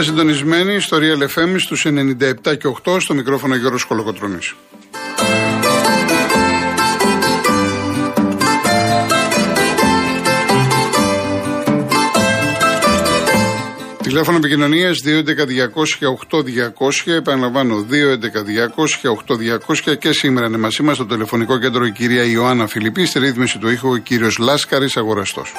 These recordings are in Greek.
Είστε συντονισμένοι στο Real FM στους 97 και 8 στο μικρόφωνο Γιώργος Κολοκοτρώνης. Τηλέφωνο επικοινωνίας 211-200-8200. Επαναλαμβάνω, 211-200-8200. Και σήμερα είναι μαζί μας στο τηλεφωνικό κέντρο η κυρία Ιωάννα Φιλιππή. Στη ρύθμιση του ήχου ο κύριος Λάσκαρης Αγοραστός.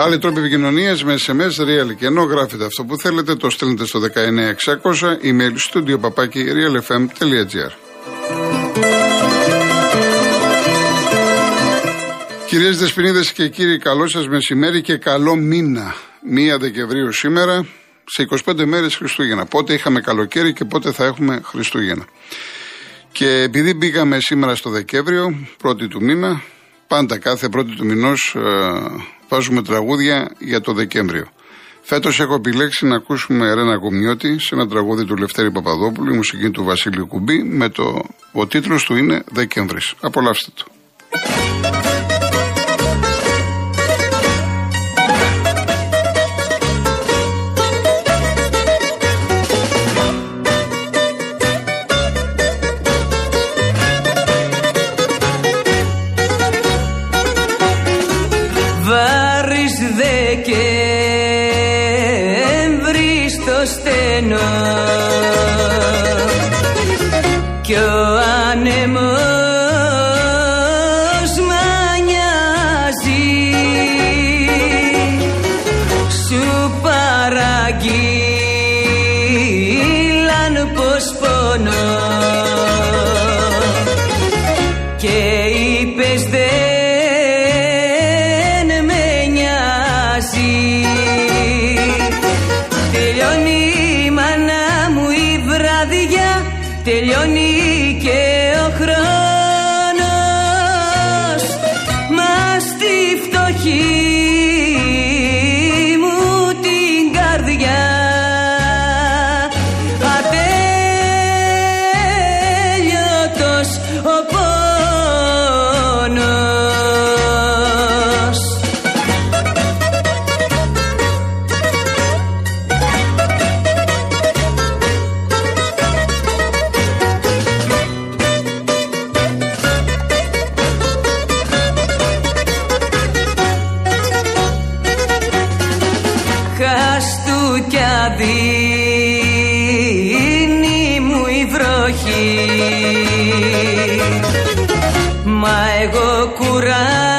Άλλοι τρόποι επικοινωνίας με SMS, real και ενώ γράφετε αυτό που θέλετε, το στέλνετε στο 19600, email studio papaki realfm.gr. Κυρίες Δεσποινίδες και κύριοι, καλό σας μεσημέρι και καλό μήνα. 1 Δεκεμβρίου σήμερα, σε 25 μέρες Χριστούγεννα. Πότε είχαμε καλοκαίρι και πότε θα έχουμε Χριστούγεννα. Και επειδή μπήκαμε σήμερα στο Δεκέμβριο, πρώτη του μήνα, πάντα κάθε πρώτη του μηνός ε, βάζουμε τραγούδια για το Δεκέμβριο. Φέτος έχω επιλέξει να ακούσουμε Ρένα Κομιώτη σε ένα τραγούδι του Λευτέρη Παπαδόπουλου, η μουσική του Βασίλειου Κουμπί, με το. Ο τίτλος του είναι Δεκέμβρης. Απολαύστε το. αγγείλαν πως πονώ. above. ocurra.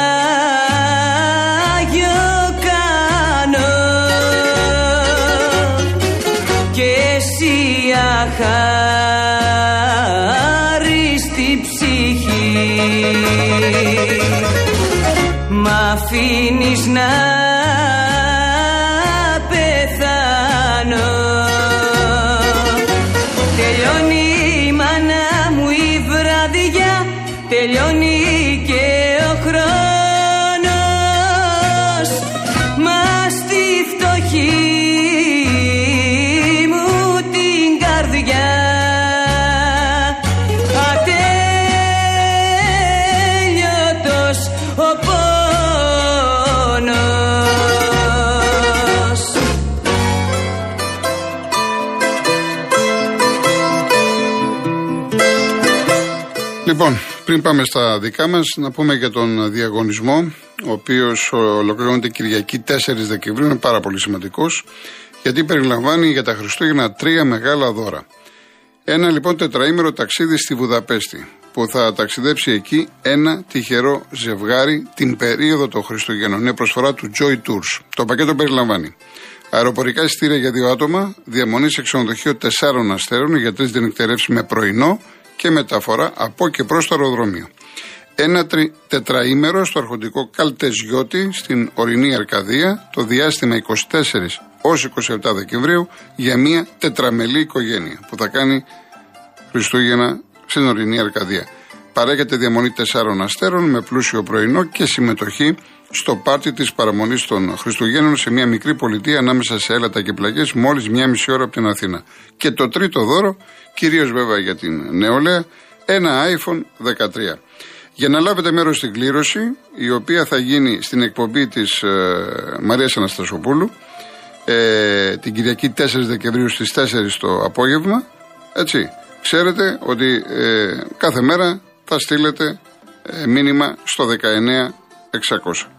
Λοιπόν, πριν πάμε στα δικά μας, να πούμε για τον διαγωνισμό, ο οποίος ολοκληρώνεται Κυριακή 4 Δεκεμβρίου. Είναι πάρα πολύ σημαντικός, γιατί περιλαμβάνει για τα Χριστούγεννα τρία μεγάλα δώρα. Ένα λοιπόν τετραήμερο ταξίδι στη Βουδαπέστη, που θα ταξιδέψει εκεί ένα τυχερό ζευγάρι την περίοδο των Χριστουγέννων. Είναι προσφορά του Joy Tours. Το πακέτο περιλαμβάνει αεροπορικά εισιτήρια για δύο άτομα, διαμονή σε ξενοδοχείο τεσσάρων αστέρων για τρει διενυκτερεύσει με πρωινό και μεταφορά από και προς το αεροδρόμιο. Ένα τρι, τετραήμερο στο αρχοντικό Καλτεζιώτη στην ορεινή Αρκαδία το διάστημα 24 ως 27 Δεκεμβρίου για μια τετραμελή οικογένεια που θα κάνει Χριστούγεννα στην ορεινή Αρκαδία. Παρέχεται διαμονή τεσσάρων αστέρων με πλούσιο πρωινό και συμμετοχή στο πάρτι της παραμονής των Χριστουγέννων σε μια μικρή πολιτεία ανάμεσα σε έλατα και πλαγιές, μόλις μια μισή ώρα από την Αθήνα. Και το τρίτο δώρο, κυρίως βέβαια για την νεολαία, ένα iPhone 13. Για να λάβετε μέρος στην κλήρωση, η οποία θα γίνει στην εκπομπή της ε, Μαρίας Αναστασοπούλου ε, την Κυριακή 4 Δεκεμβρίου στις 4 το απόγευμα. Έτσι, ξέρετε ότι ε, κάθε μέρα θα στείλετε ε, μήνυμα στο 19600.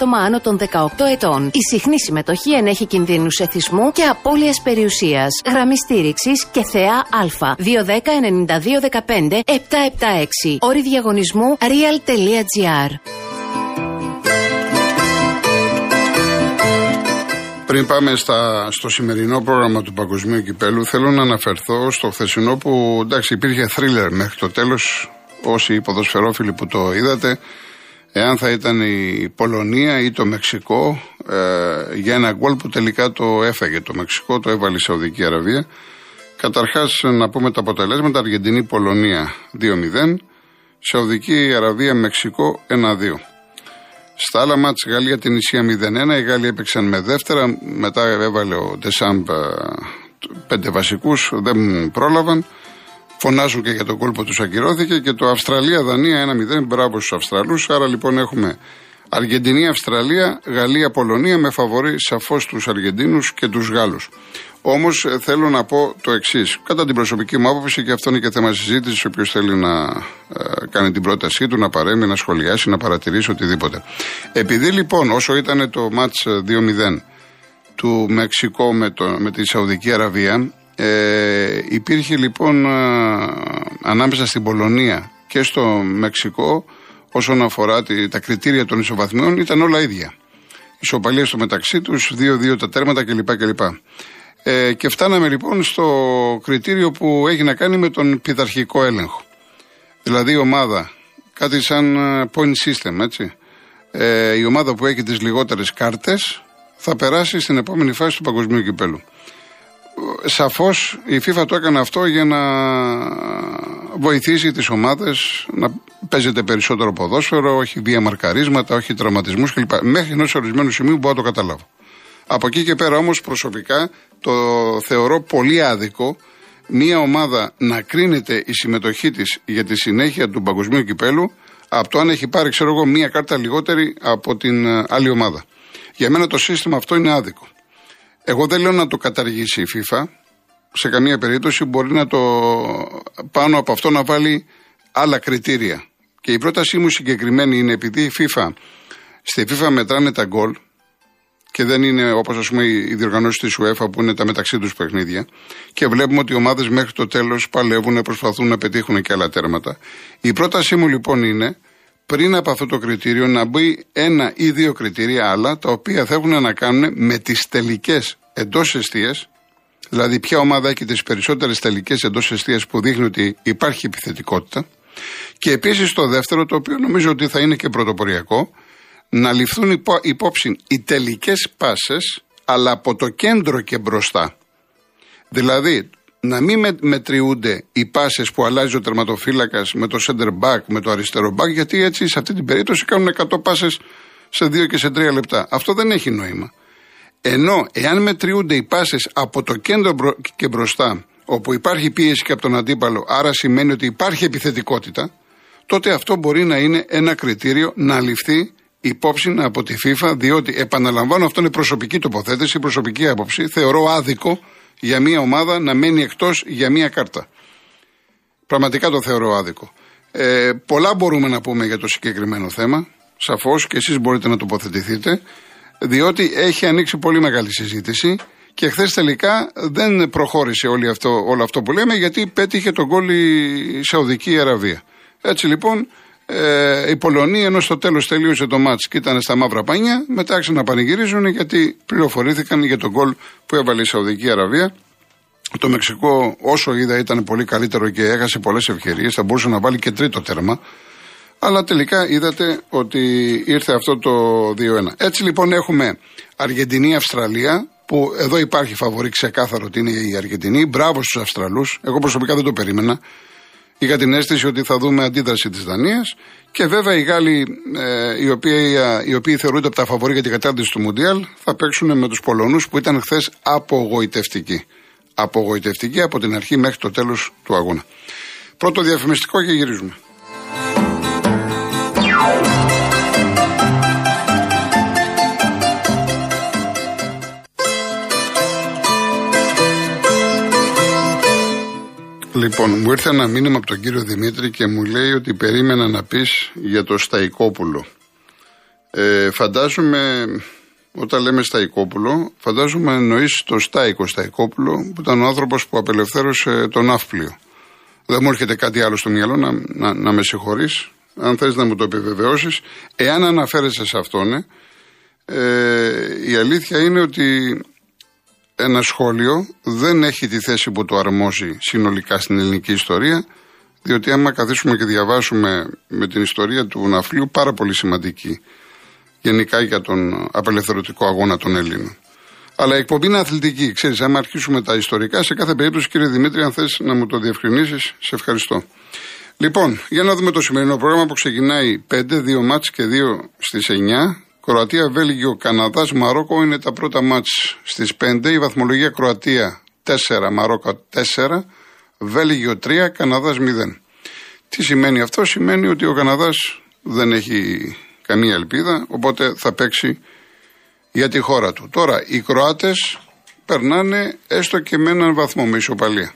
άτομα άνω των 18 ετών. Η συχνή συμμετοχή ενέχει κινδύνους εθισμού και απώλειας περιουσίας. Γραμμή στήριξης και θεά Α. 210-9215-776. Όρη διαγωνισμού real.gr. Πριν πάμε στα, στο σημερινό πρόγραμμα του Παγκοσμίου Κυπέλου, θέλω να αναφερθώ στο χθεσινό που εντάξει υπήρχε θρίλερ μέχρι το τέλος. Όσοι ποδοσφαιρόφιλοι που το είδατε, εάν θα ήταν η Πολωνία ή το Μεξικό ε, για ένα γκολ που τελικά το έφεγε το Μεξικό, το έβαλε η Σαουδική Αραβία. Καταρχάς να πούμε τα αποτελέσματα, Αργεντινή-Πολωνία 2-0, Σαουδική Αραβία-Μεξικό 1-2. Στα άλλα μάτς Γαλλία την Ισία 0-1, οι Γάλλοι έπαιξαν με δεύτερα, μετά έβαλε ο Ντεσάμπ ε, πέντε βασικούς, δεν πρόλαβαν. Φωνάζουν και για τον κόλπο τους ακυρώθηκε και το Αυστραλία-Δανία 1-0. Μπράβο στους Αυστραλούς. Άρα λοιπόν έχουμε Αργεντινή-Αυστραλία, Γαλλία-Πολωνία με φαβορή σαφώς τους Αργεντίνους και τους Γάλλους. Όμως ε, θέλω να πω το εξής. Κατά την προσωπική μου άποψη, και αυτό είναι και θέμα συζήτησης, όποιο θέλει να ε, κάνει την πρότασή του, να παρέμει, να σχολιάσει, να παρατηρήσει οτιδήποτε. Επειδή λοιπόν, όσο ήταν το ματ 2-0 του Μεξικό με, το, με τη Σαουδική Αραβία, ε, υπήρχε λοιπόν ε, ανάμεσα στην Πολωνία και στο Μεξικό όσον αφορά τη, τα κριτήρια των ισοβαθμιών ήταν όλα ίδια. Ισοπαλία στο μεταξύ τους, 2-2 τα τέρματα κλπ. κλπ. Ε, και φτάναμε λοιπόν στο κριτήριο που έχει να κάνει με τον πειθαρχικό έλεγχο. Δηλαδή η ομάδα, κάτι σαν ε, point system, έτσι. Ε, η ομάδα που έχει τις λιγότερες κάρτες θα περάσει στην επόμενη φάση του παγκοσμίου κυπέλου σαφώς η FIFA το έκανε αυτό για να βοηθήσει τις ομάδες να παίζεται περισσότερο ποδόσφαιρο, όχι βία μαρκαρίσματα, όχι τραυματισμούς κλπ. Μέχρι ενός ορισμένου σημείου μπορώ να το καταλάβω. Από εκεί και πέρα όμως προσωπικά το θεωρώ πολύ άδικο μια ομάδα να κρίνεται η συμμετοχή της για τη συνέχεια του παγκοσμίου κυπέλου από το αν έχει πάρει, ξέρω εγώ, μία κάρτα λιγότερη από την άλλη ομάδα. Για μένα το σύστημα αυτό είναι άδικο. Εγώ δεν λέω να το καταργήσει η FIFA. Σε καμία περίπτωση μπορεί να το πάνω από αυτό να βάλει άλλα κριτήρια. Και η πρότασή μου συγκεκριμένη είναι επειδή η FIFA, στη FIFA μετράνε τα γκολ και δεν είναι όπως ας πούμε οι διοργανώσεις της UEFA που είναι τα μεταξύ τους παιχνίδια και βλέπουμε ότι οι ομάδες μέχρι το τέλος παλεύουν, προσπαθούν να πετύχουν και άλλα τέρματα. Η πρότασή μου λοιπόν είναι πριν από αυτό το κριτήριο να μπει ένα ή δύο κριτήρια άλλα τα οποία θα έχουν να κάνουν με τις τελικές εντός αιστείας, δηλαδή ποια ομάδα έχει τις περισσότερες τελικές εντός αιστείας που δείχνει ότι υπάρχει επιθετικότητα. Και επίσης το δεύτερο, το οποίο νομίζω ότι θα είναι και πρωτοποριακό, να ληφθούν υπό, υπόψη οι τελικές πάσες, αλλά από το κέντρο και μπροστά. Δηλαδή, να μην μετριούνται οι πάσες που αλλάζει ο τερματοφύλακας με το center back, με το αριστερό back, γιατί έτσι σε αυτή την περίπτωση κάνουν 100 πάσες σε 2 και σε 3 λεπτά. Αυτό δεν έχει νόημα. Ενώ εάν μετριούνται οι πάσες από το κέντρο και μπροστά, όπου υπάρχει πίεση και από τον αντίπαλο, άρα σημαίνει ότι υπάρχει επιθετικότητα, τότε αυτό μπορεί να είναι ένα κριτήριο να ληφθεί υπόψη από τη FIFA, διότι επαναλαμβάνω, αυτό είναι προσωπική τοποθέτηση, προσωπική άποψη. Θεωρώ άδικο για μια ομάδα να μένει εκτός για μια κάρτα. Πραγματικά το θεωρώ άδικο. Ε, πολλά μπορούμε να πούμε για το συγκεκριμένο θέμα. Σαφώς και εσείς μπορείτε να τοποθετηθείτε, διότι έχει ανοίξει πολύ μεγάλη συζήτηση και χθες τελικά δεν προχώρησε όλο αυτό, όλο αυτό που λέμε γιατί πέτυχε τον γκολ η Σαουδική Αραβία. Έτσι λοιπόν ε, οι Πολωνοί ενώ στο τέλος τελείωσε το μάτς και ήταν στα μαύρα πάνια, μετά άρχισαν να πανηγυρίζουν γιατί πληροφορήθηκαν για τον γκολ που έβαλε η Σαουδική Αραβία. Το Μεξικό, όσο είδα, ήταν πολύ καλύτερο και έχασε πολλές ευκαιρίες. Θα μπορούσε να βάλει και τρίτο τέρμα. Αλλά τελικά είδατε ότι ήρθε αυτό το 2-1. Έτσι λοιπόν έχουμε Αργεντινή-Αυστραλία, που εδώ υπάρχει φαβορή ξεκάθαρο ότι είναι η Αργεντινή. Μπράβο στους Αυστραλούς. Εγώ προσωπικά δεν το περίμενα. Είχα την αίσθηση ότι θα δούμε αντίδραση της Δανίας. Και βέβαια οι Γάλλοι, ε, οι, οποίοι, ε, οι οποίοι θεωρούνται από τα φαβορή για την κατάρτιση του Μουντιάλ, θα παίξουν με τους Πολωνούς που ήταν χθες απογοητευτικοί. Απογοητευτικοί από την αρχή μέχρι το τέλος του αγώνα. Πρώτο διαφημιστικό και γυρίζουμε. Λοιπόν, μου ήρθε ένα μήνυμα από τον κύριο Δημήτρη και μου λέει ότι περίμενα να πεις για το Σταϊκόπουλο. Ε, φαντάζομαι, όταν λέμε Σταϊκόπουλο, φαντάζομαι εννοείς το Στάικο Σταϊκόπουλο, που ήταν ο άνθρωπος που απελευθέρωσε τον Ναύπλιο. Δεν μου έρχεται κάτι άλλο στο μυαλό να, να, να με συγχωρείς, αν θες να μου το επιβεβαιώσεις. Εάν αναφέρεσαι σε αυτόν, ε, ε η αλήθεια είναι ότι ένα σχόλιο δεν έχει τη θέση που το αρμόζει συνολικά στην ελληνική ιστορία, διότι άμα καθίσουμε και διαβάσουμε με την ιστορία του ναυλίου, πάρα πολύ σημαντική γενικά για τον απελευθερωτικό αγώνα των Ελλήνων. Αλλά η εκπομπή είναι αθλητική. Ξέρεις, άμα αρχίσουμε τα ιστορικά, σε κάθε περίπτωση, κύριε Δημήτρη, αν θες να μου το διευκρινίσεις, σε ευχαριστώ. Λοιπόν, για να δούμε το σημερινό πρόγραμμα που ξεκινάει 5, 2 μάτς και 2 στις 9. Κροατία, Βέλγιο, Καναδάς, Μαρόκο είναι τα πρώτα μάτς στις 5. Η βαθμολογία Κροατία 4, Μαρόκο 4, Βέλγιο 3, Καναδάς 0. Τι σημαίνει αυτό, σημαίνει ότι ο Καναδάς δεν έχει καμία ελπίδα, οπότε θα παίξει για τη χώρα του. Τώρα, οι Κροάτες περνάνε έστω και με έναν βαθμό με ισοπαλία.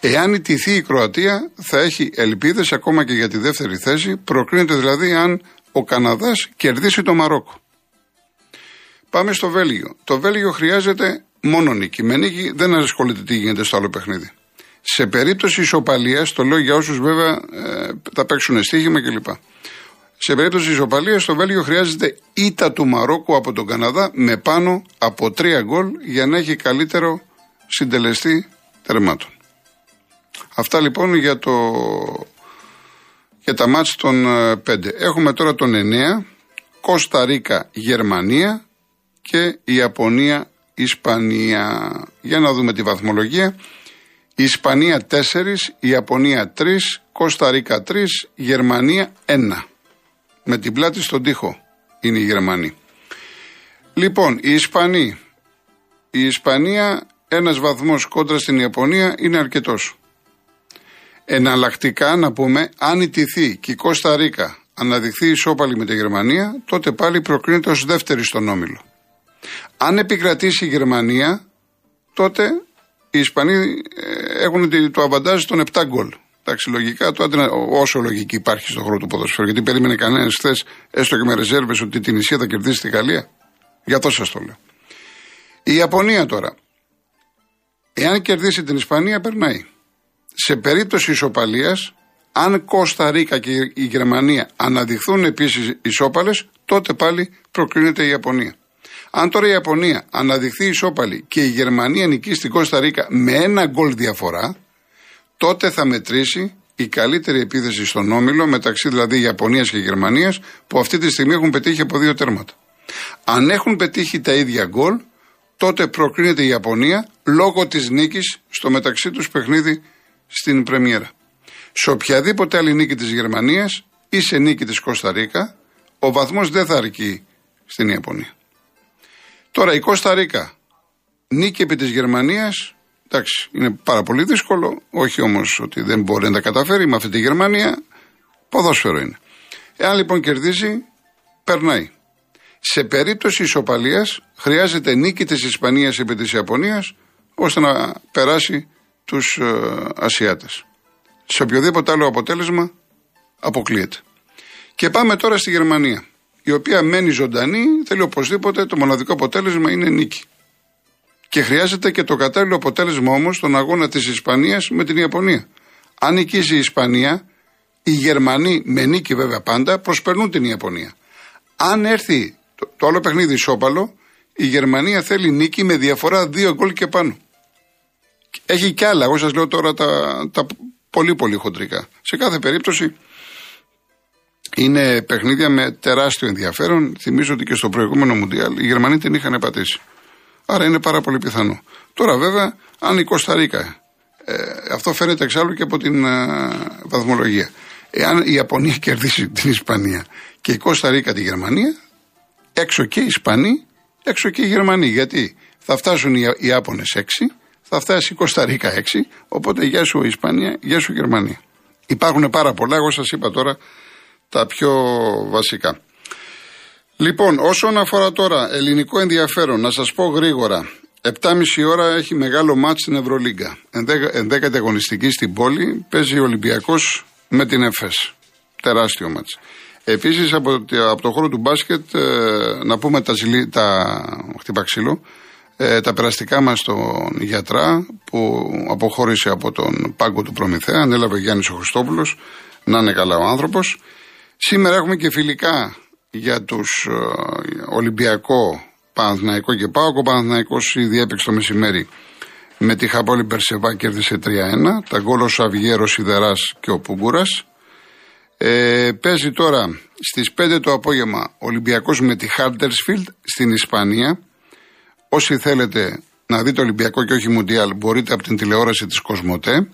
Εάν ιτηθεί η Κροατία, θα έχει ελπίδες ακόμα και για τη δεύτερη θέση. Προκρίνεται δηλαδή αν ο Καναδάς κερδίσει το Μαρόκο. Πάμε στο Βέλγιο. Το Βέλγιο χρειάζεται μόνο νίκη. Με νίκη δεν ασχολείται τι γίνεται στο άλλο παιχνίδι. Σε περίπτωση ισοπαλίας, το λέω για όσους βέβαια ε, θα παίξουν στοίχημα κλπ. Σε περίπτωση ισοπαλίας, το Βέλγιο χρειάζεται ήττα του Μαρόκου από τον Καναδά με πάνω από τρία γκολ για να έχει καλύτερο συντελεστή τερμάτων. Αυτά λοιπόν για το και τα μάτς των 5. Ε, Έχουμε τώρα τον 9, Κώστα Ρίκα, Γερμανία και Ιαπωνία, Ισπανία. Για να δούμε τη βαθμολογία. Η Ισπανία 4, η Ιαπωνία 3, Κώστα Ρίκα 3, Γερμανία 1. Με την πλάτη στον τοίχο είναι η Γερμανία. Λοιπόν, η Ισπανία. Η Ισπανία ένας βαθμός κόντρα στην Ιαπωνία είναι αρκετός. Εναλλακτικά να πούμε, αν ιτηθεί και η Κώστα Ρίκα αναδειχθεί ισόπαλη με τη Γερμανία, τότε πάλι προκρίνεται ως δεύτερη στον όμιλο. Αν επικρατήσει η Γερμανία, τότε οι Ισπανοί ε, έχουν το αβαντάζ των 7 γκολ. Εντάξει, λογικά, το όσο λογική υπάρχει στον χώρο του ποδοσφαίρου. Γιατί περίμενε κανένας χθες, έστω και με ρεζέρβες, ότι την Ισία θα κερδίσει τη Γαλλία. Για αυτό σας το λέω. Η Ιαπωνία τώρα. Εάν κερδίσει την Ισπανία, περνάει. Σε περίπτωση ισοπαλίας, αν Κώστα Ρίκα και η Γερμανία αναδειχθούν επίσης ισόπαλες, τότε πάλι προκρίνεται η Ιαπωνία. Αν τώρα η Ιαπωνία αναδειχθεί ισόπαλη και η Γερμανία νικήσει στην Κώστα Ρίκα με ένα γκολ διαφορά, τότε θα μετρήσει η καλύτερη επίθεση στον όμιλο μεταξύ δηλαδή Ιαπωνίας και Γερμανίας που αυτή τη στιγμή έχουν πετύχει από δύο τέρματα. Αν έχουν πετύχει τα ίδια γκολ, τότε προκρίνεται η Ιαπωνία λόγω της νίκης στο μεταξύ τους παιχνίδι στην Πρεμιέρα. Σε οποιαδήποτε άλλη νίκη της Γερμανίας ή σε νίκη της Κώστα Ρίκα, ο βαθμός δεν θα αρκεί στην Ιαπωνία. Τώρα η Κώστα Ρίκα, νίκη επί της Γερμανίας, εντάξει, είναι πάρα πολύ δύσκολο, όχι όμως ότι δεν μπορεί να τα καταφέρει με αυτή τη Γερμανία, ποδόσφαιρο είναι. Εάν λοιπόν κερδίσει, περνάει. Σε περίπτωση ισοπαλίας χρειάζεται νίκη της Ισπανίας επί της Ιαπωνίας ώστε να περάσει τους ε, Ασιάτες. Σε οποιοδήποτε άλλο αποτέλεσμα αποκλείεται. Και πάμε τώρα στη Γερμανία, η οποία μένει ζωντανή, θέλει οπωσδήποτε το μοναδικό αποτέλεσμα είναι νίκη. Και χρειάζεται και το κατάλληλο αποτέλεσμα όμως στον αγώνα της Ισπανίας με την Ιαπωνία. Αν νικήσει η Ισπανία, οι Γερμανοί με νίκη βέβαια πάντα προσπερνούν την Ιαπωνία. Αν έρθει το, το άλλο παιχνίδι ισόπαλο, η Γερμανία θέλει νίκη με διαφορά δύο γκολ και πάνω. Έχει κι άλλα. Εγώ σας λέω τώρα τα, τα πολύ πολύ χοντρικά. Σε κάθε περίπτωση Είναι παιχνίδια με τεράστιο ενδιαφέρον. Θυμίζω ότι και στο προηγούμενο Μουντιάλ οι Γερμανοί την είχαν πατήσει. Άρα είναι πάρα πολύ πιθανό. Τώρα βέβαια, αν η Κωνσταντίνα, ε, αυτό φαίνεται εξάλλου και από την ε, βαθμολογία. Εάν η Ιαπωνία κερδίσει την Ισπανία και η Κωνσταντίνα τη Γερμανία, έξω και οι Ισπανοί, έξω και οι Γερμανοί. Γιατί θα φτάσουν οι Ιάπωνες 6, θα φτάσει η Κωνσταντίνα 6, οπότε γεια σου Ισπανία, γεια σου Γερμανία. Υπάρχουν πάρα πολλά, εγώ σας είπα τώρα τα πιο βασικά. Λοιπόν, όσον αφορά τώρα ελληνικό ενδιαφέρον, να σας πω γρήγορα. 7.30 ώρα έχει μεγάλο μάτς στην Ευρωλίγκα. Ενδέκατη αγωνιστική στην πόλη, παίζει ο Ολυμπιακός με την ΕΦΕΣ. Τεράστιο μάτς. Επίσης από, από το χώρο του μπάσκετ, ε, να πούμε τα, ζηλί, τα χτυπά ξύλο, ε, τα περαστικά μας στον γιατρά που αποχώρησε από τον πάγκο του Προμηθέα, ανέλαβε ο Γιάννης ο Χριστόπουλος, να είναι καλά ο άνθρωπος. Σήμερα έχουμε και φιλικά για τους ε, Ολυμπιακό, Παναθηναϊκό και Πάοκ. Ο Παναθηναϊκός ήδη έπαιξε το μεσημέρι με τη Χαπόλη Περσεβά κέρδισε 3-1. Τα γκολ ο Σαβιέρο Σιδεράς και ο Πούγκουρας. Ε, παίζει τώρα στις 5 το απόγευμα Ολυμπιακός με τη Χάρτερσφιλντ στην Ισπανία. Όσοι θέλετε να δείτε Ολυμπιακό και όχι Μουντιάλ, μπορείτε από την τηλεόραση της Κοσμοτέ.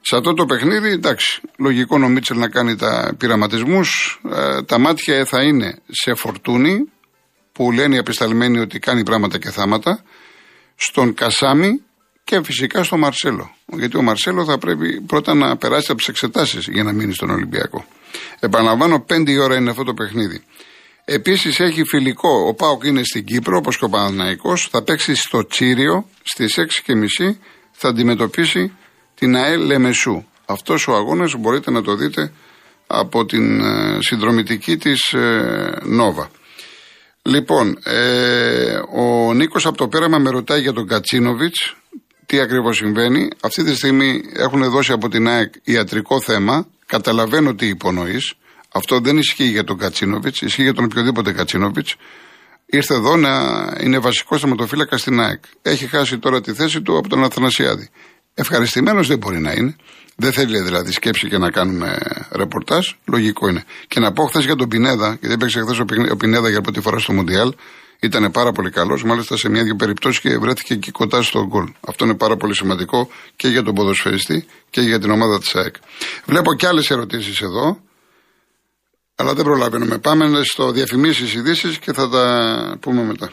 Σε αυτό το παιχνίδι, εντάξει, λογικό ο Μίτσελ να κάνει τα πειραματισμούς. Ε, τα μάτια θα είναι σε φορτούνη, που λένε οι απεσταλμένοι ότι κάνει πράγματα και θάματα, στον Κασάμι και φυσικά στον Μαρσέλο. Γιατί ο Μαρσέλο θα πρέπει πρώτα να περάσει από τις εξετάσεις για να μείνει στον Ολυμπιακό. Επαναλαμβάνω, 5 ώρα είναι αυτό το παιχνίδι. Επίσης έχει φιλικό. Ο Πάοκ είναι στην Κύπρο, όπως και ο Παναναναϊκό. Θα παίξει στο Τσίριο στις 6.30 θα αντιμετωπίσει την ΑΕΛ Λεμεσού. Αυτός ο αγώνας μπορείτε να το δείτε από την ε, συνδρομητική της ε, Νόβα. Λοιπόν, ε, ο Νίκος από το πέραμα με ρωτάει για τον Κατσίνοβιτς τι ακριβώς συμβαίνει. Αυτή τη στιγμή έχουν δώσει από την ΑΕΚ ιατρικό θέμα. Καταλαβαίνω τι υπονοείς. Αυτό δεν ισχύει για τον Κατσίνοβιτς, ισχύει για τον οποιοδήποτε Κατσίνοβιτς. Ήρθε εδώ να είναι βασικός θεματοφύλακας στην ΑΕΚ. Έχει χάσει τώρα τη θέση του από τον Αθανασιάδη. Ευχαριστημένος δεν μπορεί να είναι. Δεν θέλει δηλαδή σκέψη και να κάνουμε ρεπορτάζ. Λογικό είναι. Και να πω χθες για τον Πινέδα, γιατί έπαιξε χθες ο Πινέδα για πρώτη φορά στο Μοντιάλ. Ήταν πάρα πολύ καλός, μάλιστα σε μια-δυο περιπτώσεις και βρέθηκε εκεί κοντά στο γκολ. Αυτό είναι πάρα πολύ σημαντικό και για τον ποδοσφαιριστή και για την ομάδα της ΑΕΚ. Βλέπω και άλλες ερωτήσεις εδώ, αλλά δεν προλαβαίνουμε. Πάμε στο διαφημίσεις ειδήσεις και θα τα πούμε μετά.